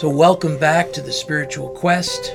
So, welcome back to the Spiritual Quest.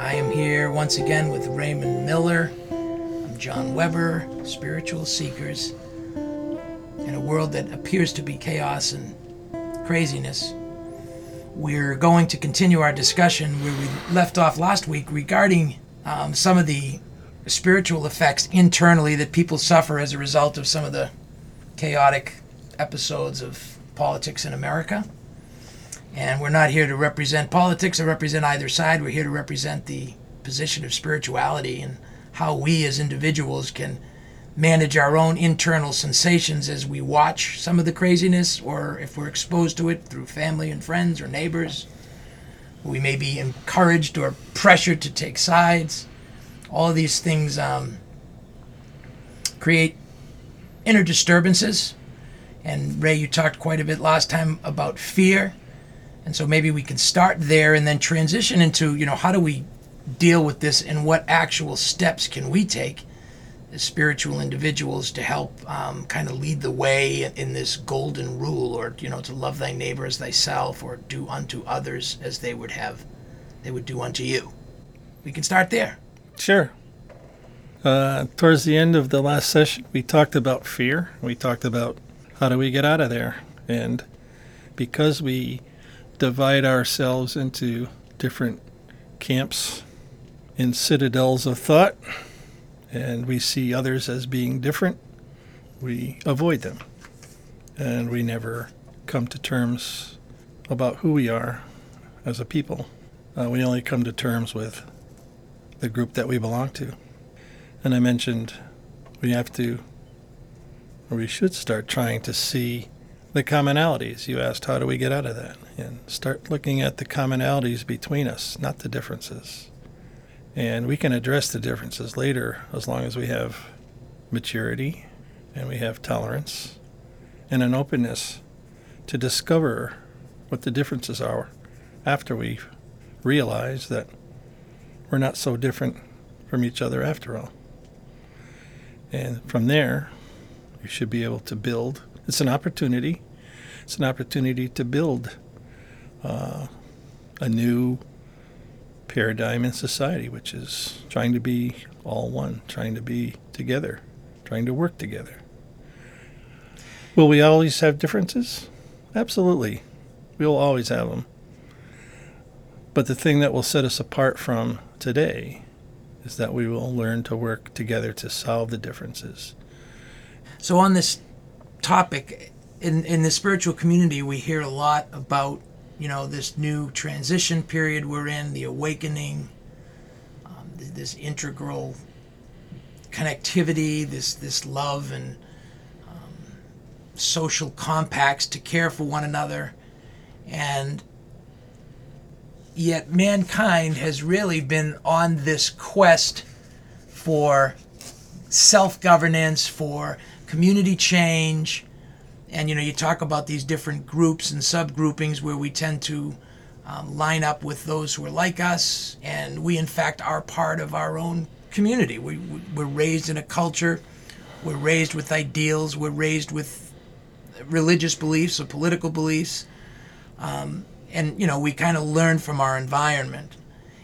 I am here once again with Raymond Miller. I'm John Weber, Spiritual Seekers. In a world that appears to be chaos and craziness, we're going to continue our discussion where we left off last week regarding um, some of the spiritual effects internally that people suffer as a result of some of the chaotic episodes of politics in America. And we're not here to represent politics or represent either side. We're here to represent the position of spirituality and how we as individuals can manage our own internal sensations as we watch some of the craziness or if we're exposed to it through family and friends or neighbors. We may be encouraged or pressured to take sides. All of these things um, create inner disturbances. And Ray, you talked quite a bit last time about fear. And so maybe we can start there and then transition into, you know, how do we deal with this and what actual steps can we take as spiritual individuals to help um, kind of lead the way in this golden rule or, you know, to love thy neighbor as thyself or do unto others as they would have, they would do unto you. We can start there. Sure. Uh, towards the end of the last session, we talked about fear. We talked about how do we get out of there. And because we divide ourselves into different camps in citadels of thought, and we see others as being different, we avoid them. And we never come to terms about who we are as a people. Uh, we only come to terms with the group that we belong to. And I mentioned we have to, or we should start trying to see the commonalities. You asked, how do we get out of that? And start looking at the commonalities between us, not the differences. And we can address the differences later as long as we have maturity and we have tolerance and an openness to discover what the differences are after we realize that we're not so different from each other after all. And from there, you should be able to build. It's an opportunity. It's an opportunity to build uh, a new paradigm in society, which is trying to be all one, trying to be together, trying to work together. Will we always have differences? Absolutely. We'll always have them. But the thing that will set us apart from today is that we will learn to work together to solve the differences. So, on this topic, in, in the spiritual community, we hear a lot about you know this new transition period we're in, the awakening, um, this integral connectivity, this this love and um, social compacts to care for one another, and yet mankind has really been on this quest for self-governance, for community change and you know, you talk about these different groups and subgroupings where we tend to um, line up with those who are like us, and we in fact are part of our own community. We, we're raised in a culture, we're raised with ideals, we're raised with religious beliefs or political beliefs, um, and you know, we kind of learn from our environment,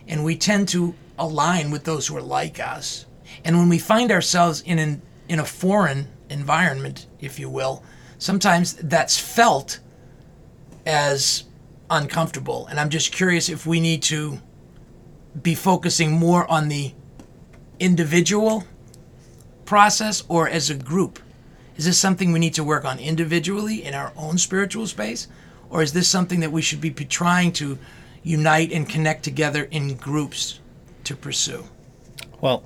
and we tend to align with those who are like us. And when we find ourselves in an in a foreign environment, if you will, sometimes that's felt as uncomfortable. And I'm just curious if we need to be focusing more on the individual process or as a group. Is this something we need to work on individually in our own spiritual space? Or is this something that we should be trying to unite and connect together in groups to pursue? Well,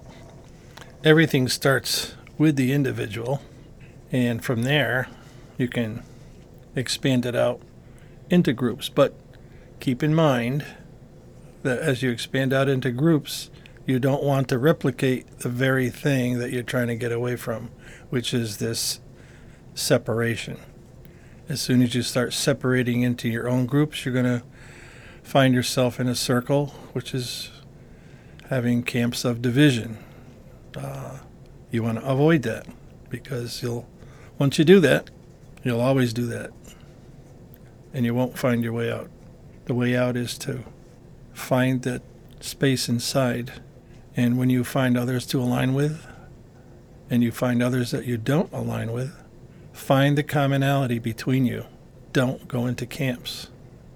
everything starts with the individual. And from there, you can expand it out into groups. But keep in mind that as you expand out into groups, you don't want to replicate the very thing that you're trying to get away from, which is this separation. As soon as you start separating into your own groups, you're going to find yourself in a circle, which is having camps of division. Uh, you want to avoid that because you'll, once you do that, You'll always do that. And you won't find your way out. The way out is to find that space inside. And when you find others to align with, and you find others that you don't align with, find the commonality between you. Don't go into camps.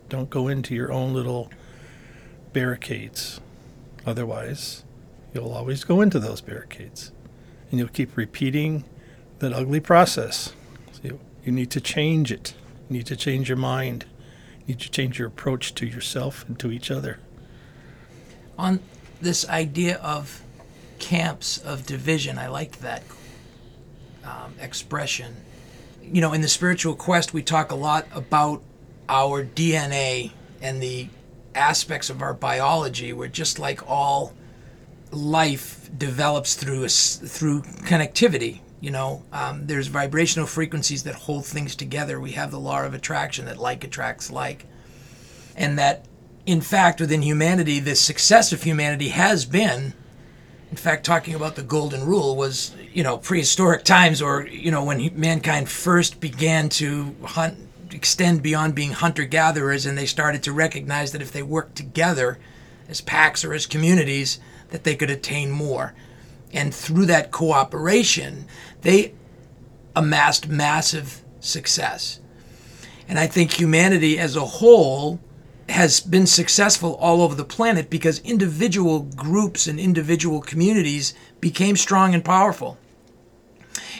Don't go into your own little barricades. Otherwise, you'll always go into those barricades. And you'll keep repeating that ugly process. You need to change it. You need to change your mind. You need to change your approach to yourself and to each other. On this idea of camps of division, I like that um, expression. You know, in the spiritual quest, we talk a lot about our DNA and the aspects of our biology. We're just like all life develops through a, through connectivity. You know, um, there's vibrational frequencies that hold things together. We have the law of attraction that like attracts like, and that, in fact, within humanity, the success of humanity has been, in fact, talking about the golden rule was, you know, prehistoric times, or you know, when mankind first began to hunt, extend beyond being hunter gatherers, and they started to recognize that if they worked together, as packs or as communities, that they could attain more. And through that cooperation, they amassed massive success. And I think humanity as a whole has been successful all over the planet because individual groups and individual communities became strong and powerful.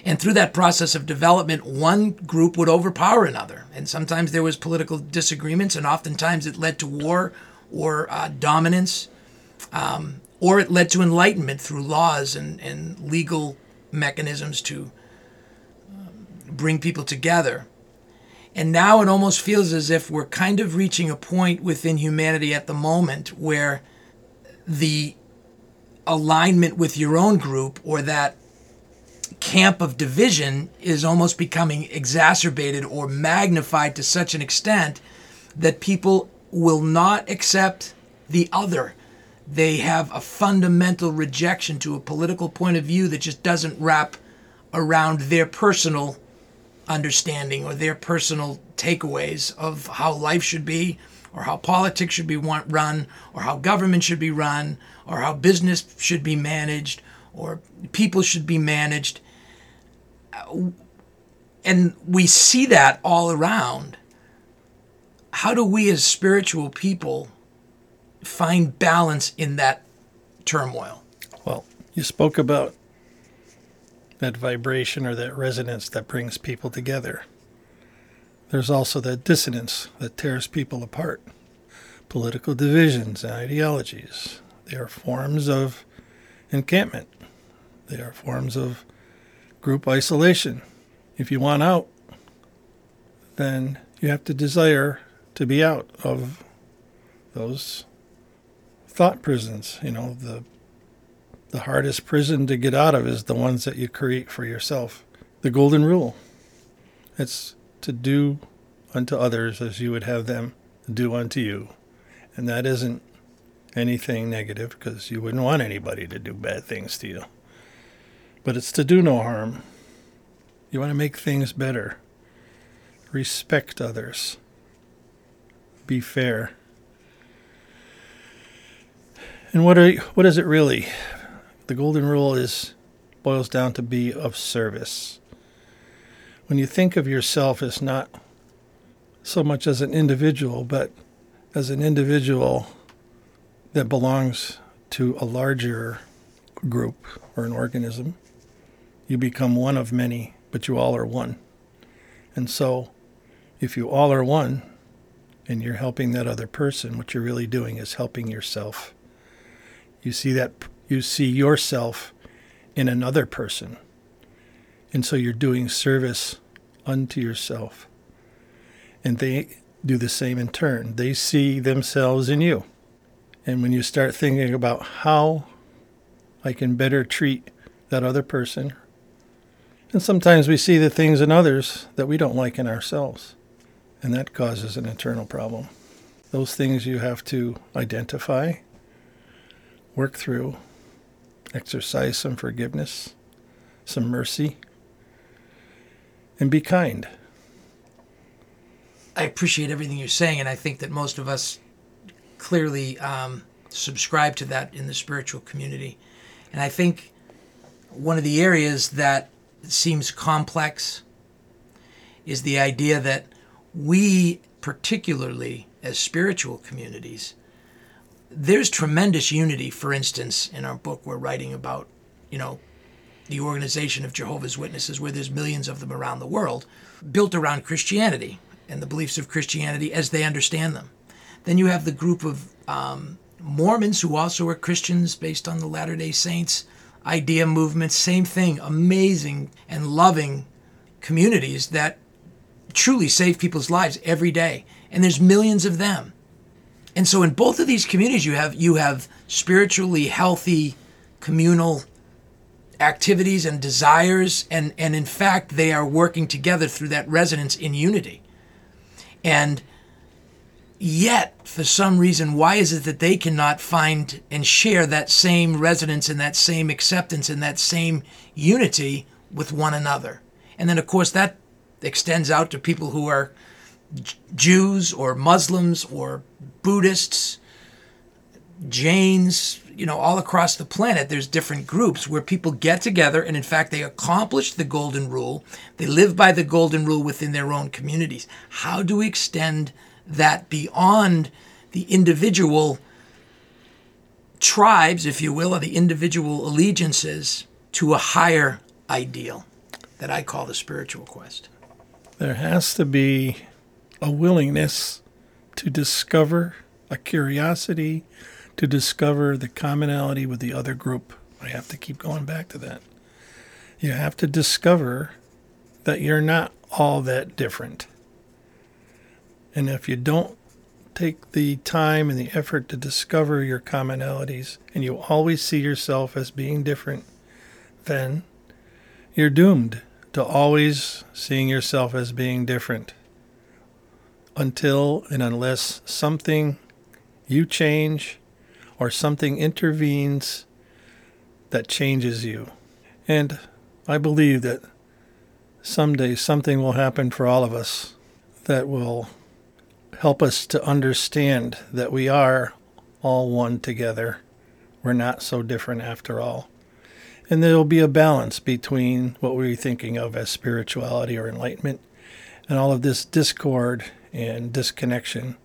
And through that process of development, one group would overpower another. And sometimes there was political disagreements, and oftentimes it led to war or uh, dominance. Um, or it led to enlightenment through laws and, and legal mechanisms to um, bring people together. And now it almost feels as if we're kind of reaching a point within humanity at the moment where the alignment with your own group or that camp of division is almost becoming exacerbated or magnified to such an extent that people will not accept the other they have a fundamental rejection to a political point of view that just doesn't wrap around their personal understanding or their personal takeaways of how life should be or how politics should be run or how government should be run or how business should be managed or people should be managed. And we see that all around. How do we as spiritual people find balance in that turmoil. Well, you spoke about that vibration or that resonance that brings people together. There's also that dissonance that tears people apart. Political divisions and ideologies. They are forms of encampment. They are forms of group isolation. If you want out, then you have to desire to be out of those thought prisons. You know, the the hardest prison to get out of is the ones that you create for yourself. The golden rule. It's to do unto others as you would have them do unto you. And that isn't anything negative because you wouldn't want anybody to do bad things to you. But it's to do no harm. You want to make things better. Respect others. Be fair. And what are what is it really? The golden rule is boils down to be of service. When you think of yourself as not so much as an individual, but as an individual that belongs to a larger group or an organism, you become one of many, but you all are one. And so, if you all are one and you're helping that other person, what you're really doing is helping yourself. You see that you see yourself in another person. And so you're doing service unto yourself. And they do the same in turn. They see themselves in you. And when you start thinking about how I can better treat that other person, and sometimes we see the things in others that we don't like in ourselves, and that causes an internal problem. Those things you have to identify work through, exercise some forgiveness, some mercy, and be kind. I appreciate everything you're saying, and I think that most of us clearly um, subscribe to that in the spiritual community. And I think one of the areas that seems complex is the idea that we, particularly as spiritual communities, there's tremendous unity. For instance, in our book, we're writing about, you know, the organization of Jehovah's Witnesses, where there's millions of them around the world, built around Christianity and the beliefs of Christianity as they understand them. Then you have the group of um, Mormons who also are Christians based on the Latter day Saints idea movement, same thing, amazing and loving communities that truly save people's lives every day. And there's millions of them. And so in both of these communities you have you have spiritually healthy communal activities and desires and and in fact they are working together through that resonance in unity. And yet for some reason why is it that they cannot find and share that same resonance and that same acceptance and that same unity with one another and then of course that extends out to people who are Jews or Muslims or Buddhists Jains you know all across the planet there's different groups where people get together and in fact they accomplish the golden rule they live by the golden rule within their own communities how do we extend that beyond the individual tribes, if you will, or the individual allegiances to a higher ideal that I call the spiritual quest. There has to be a willingness to discover, a curiosity to discover the commonality with the other group. I have to keep going back to that. You have to discover that you're not all that different. And if you don't take the time and the effort to discover your commonalities and you always see yourself as being different, then you're doomed to always seeing yourself as being different until and unless something you change or something intervenes that changes you. And I believe that someday something will happen for all of us that will help us to understand that we are all one together. We're not so different after all. And there will be a balance between what we're thinking of as spirituality or enlightenment and all of this discord and disconnection.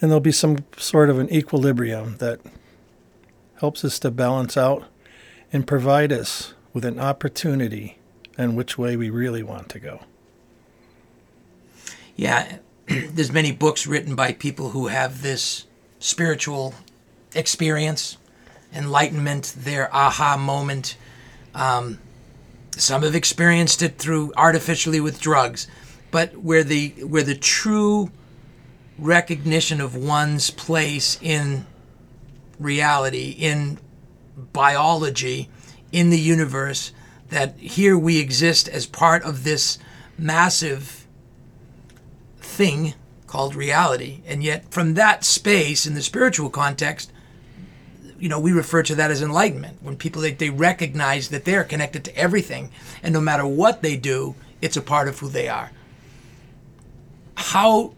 And there'll be some sort of an equilibrium that helps us to balance out and provide us with an opportunity and which way we really want to go. Yeah, there's many books written by people who have this spiritual experience, enlightenment, their aha moment. Um, some have experienced it through artificially with drugs, but where the where the true recognition of one's place in reality, in biology, in the universe, that here we exist as part of this massive thing called reality. And yet, from that space in the spiritual context, you know, we refer to that as enlightenment. When people they, they recognize that they're connected to everything, and no matter what they do, it's a part of who they are. How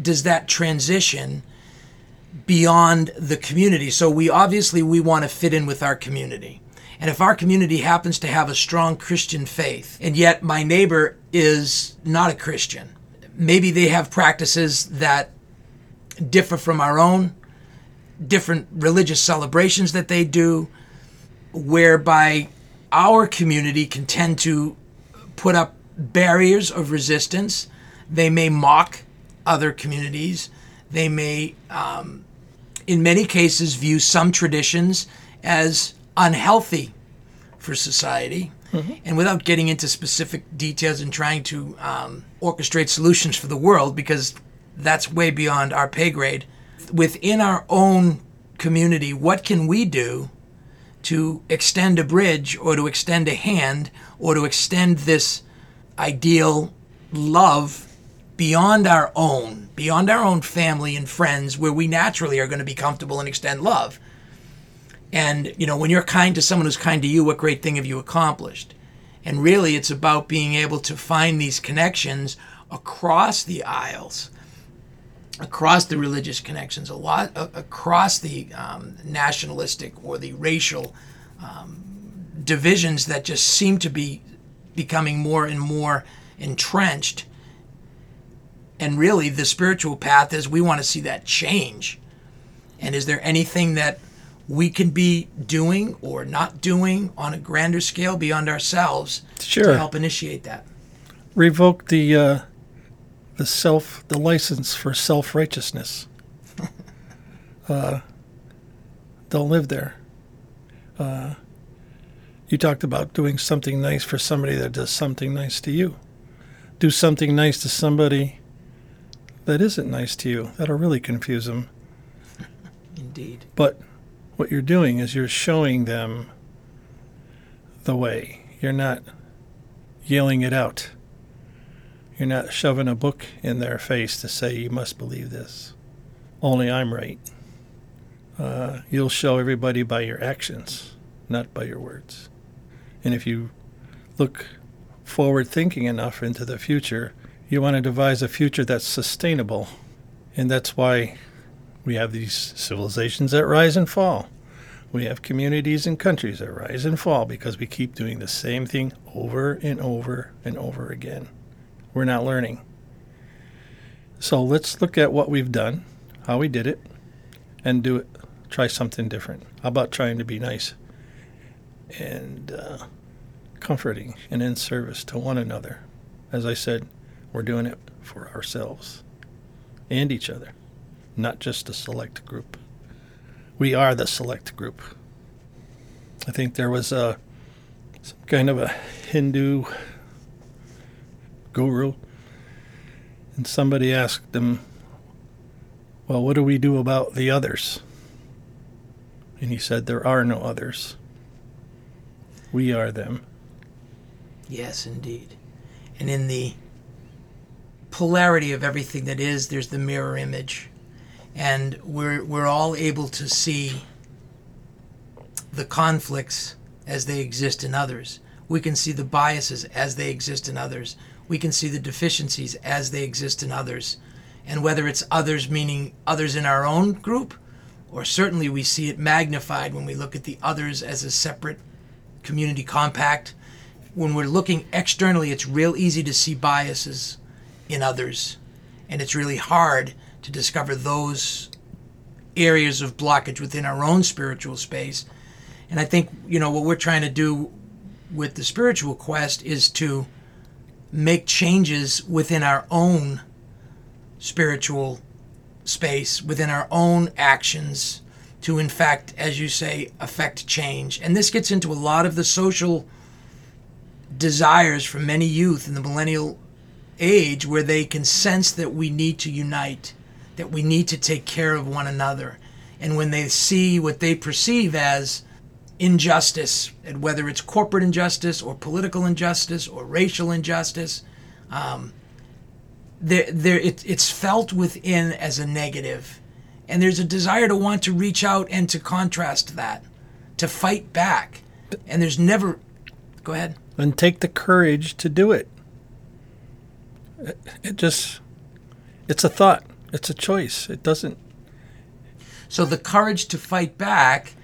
does that transition beyond the community? So we obviously we want to fit in with our community. And if our community happens to have a strong Christian faith, and yet my neighbor is not a Christian, maybe they have practices that differ from our own, different religious celebrations that they do, whereby our community can tend to put up barriers of resistance. They may mock other communities. They may, um, in many cases, view some traditions as unhealthy for society. Mm-hmm. And without getting into specific details and trying to um, orchestrate solutions for the world, because that's way beyond our pay grade, within our own community, what can we do to extend a bridge or to extend a hand or to extend this ideal love beyond our own, beyond our own family and friends, where we naturally are going to be comfortable and extend love? And, you know, when you're kind to someone who's kind to you, what great thing have you accomplished? And really, it's about being able to find these connections across the aisles, across the religious connections, a lot across the um, nationalistic or the racial um, divisions that just seem to be becoming more and more entrenched. And really, the spiritual path is we want to see that change. And is there anything that we can be doing or not doing on a grander scale beyond ourselves Sure. to help initiate that? Revoke the uh, the self the license for self righteousness. uh, don't live there. Uh, you talked about doing something nice for somebody that does something nice to you. Do something nice to somebody that isn't nice to you. That'll really confuse them. Indeed. But what you're doing is you're showing them the way. You're not yelling it out. You're not shoving a book in their face to say, you must believe this. Only I'm right. Uh, you'll show everybody by your actions, not by your words. And if you look forward thinking enough into the future, you want to devise a future that's sustainable. And that's why we have these civilizations that rise and fall. We have communities and countries that rise and fall because we keep doing the same thing over and over and over again. We're not learning. So let's look at what we've done, how we did it, and do it. Try something different. How about trying to be nice and uh, comforting and in service to one another? As I said, we're doing it for ourselves and each other not just a select group. We are the select group. I think there was a some kind of a Hindu guru, and somebody asked him, "Well, what do we do about the others?" And he said, "There are no others. We are them." Yes, indeed. And in the polarity of everything that is, there's the mirror image. And we're, we're all able to see the conflicts as they exist in others. We can see the biases as they exist in others. We can see the deficiencies as they exist in others. And whether it's others meaning others in our own group, or certainly we see it magnified when we look at the others as a separate community compact. When we're looking externally, it's real easy to see biases in others. And it's really hard to discover those areas of blockage within our own spiritual space. And I think, you know, what we're trying to do with the spiritual quest is to make changes within our own spiritual space, within our own actions, to in fact, as you say, affect change. And this gets into a lot of the social desires for many youth in the millennial age where they can sense that we need to unite, that we need to take care of one another. And when they see what they perceive as injustice, and whether it's corporate injustice or political injustice or racial injustice, um, there, there, it, it's felt within as a negative. And there's a desire to want to reach out and to contrast that, to fight back. And there's never. Go ahead. And take the courage to do it. It, it just, it's a thought. It's a choice. It doesn't. So the courage to fight back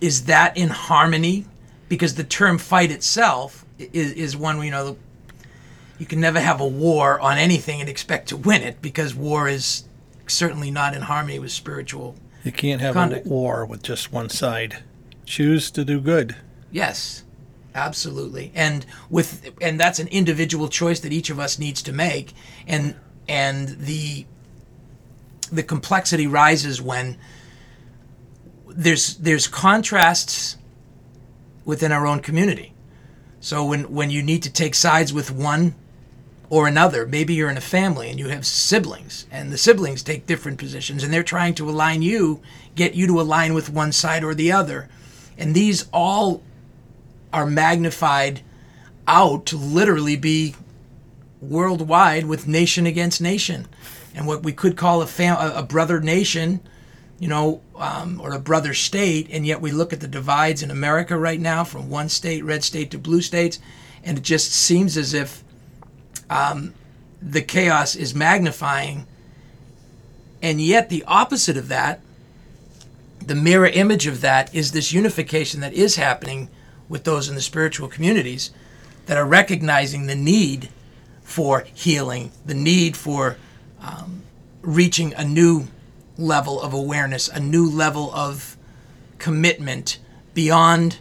is that in harmony? Because the term fight itself is, is one you know you can never have a war on anything and expect to win it because war is certainly not in harmony with spiritual. You can't have Conduct. a war with just one side. Choose to do good. Yes, absolutely. And with and that's an individual choice that each of us needs to make. And and the the complexity rises when there's there's contrasts within our own community. So when when you need to take sides with one or another, maybe you're in a family and you have siblings and the siblings take different positions and they're trying to align you, get you to align with one side or the other. And these all are magnified out to literally be worldwide with nation against nation. And what we could call a, fam- a brother nation, you know, um, or a brother state, and yet we look at the divides in America right now from one state, red state, to blue states, and it just seems as if um, the chaos is magnifying. And yet, the opposite of that, the mirror image of that, is this unification that is happening with those in the spiritual communities that are recognizing the need for healing, the need for um, reaching a new level of awareness, a new level of commitment beyond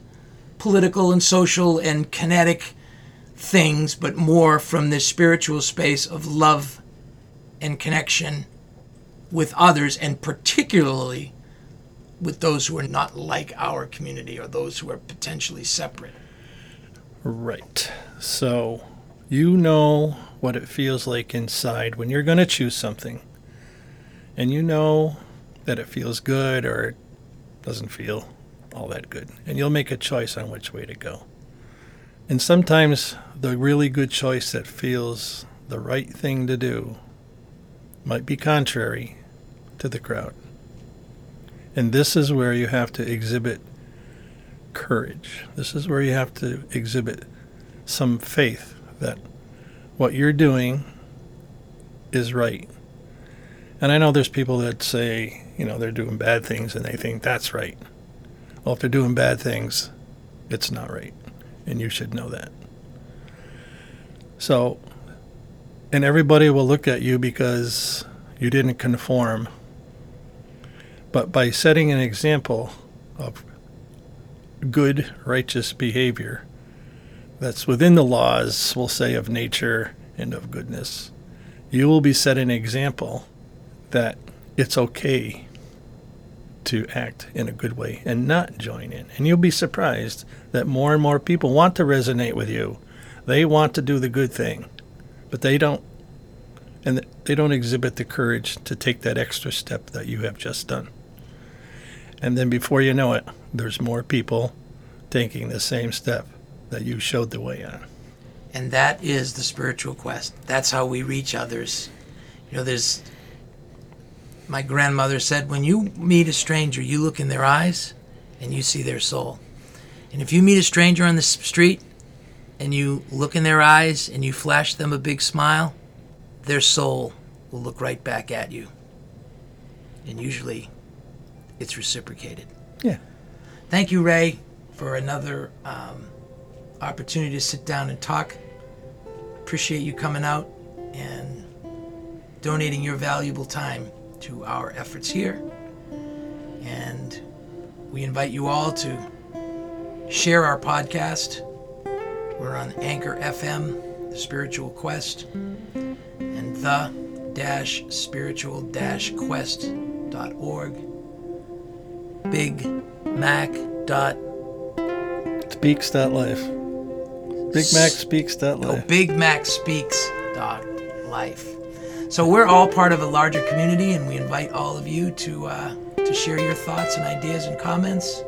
political and social and kinetic things, but more from this spiritual space of love and connection with others, and particularly with those who are not like our community or those who are potentially separate. Right. So you know what it feels like inside when you're going to choose something. And you know that it feels good or it doesn't feel all that good. And you'll make a choice on which way to go. And sometimes the really good choice that feels the right thing to do might be contrary to the crowd. And this is where you have to exhibit courage. This is where you have to exhibit some faith that what you're doing is right. And I know there's people that say, you know, they're doing bad things and they think that's right. Well, if they're doing bad things, it's not right. And you should know that. So, and everybody will look at you because you didn't conform. But by setting an example of good, righteous behavior that's within the laws, we'll say, of nature and of goodness, you will be setting an example that it's okay to act in a good way and not join in. And you'll be surprised that more and more people want to resonate with you. They want to do the good thing, but they don't and they don't exhibit the courage to take that extra step that you have just done. And then before you know it, there's more people taking the same step that you showed the way on. And that is the spiritual quest. That's how we reach others. You know, there's my grandmother said, when you meet a stranger, you look in their eyes and you see their soul. And if you meet a stranger on the street and you look in their eyes and you flash them a big smile, their soul will look right back at you. And usually it's reciprocated. Yeah. Thank you, Ray, for another um, opportunity to sit down and talk. Appreciate you coming out and donating your valuable time to our efforts here. And we invite you all to share our podcast. We're on Anchor FM, The Spiritual Quest, and the dash spiritual dash quest.org. Big Mac dot Speaks dot life. Big Mac Speaks.life. Oh, Big Mac Speaks dot life. So we're all part of a larger community, and we invite all of you to uh, to share your thoughts and ideas and comments.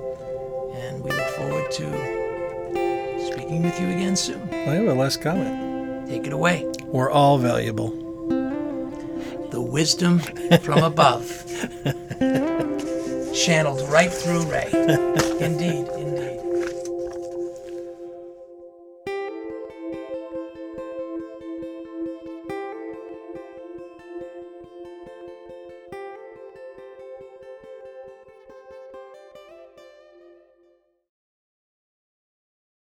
And we look forward to speaking with you again soon. I have a last comment. Take it away. We're all valuable. The wisdom from above, channeled right through Ray. Indeed, indeed.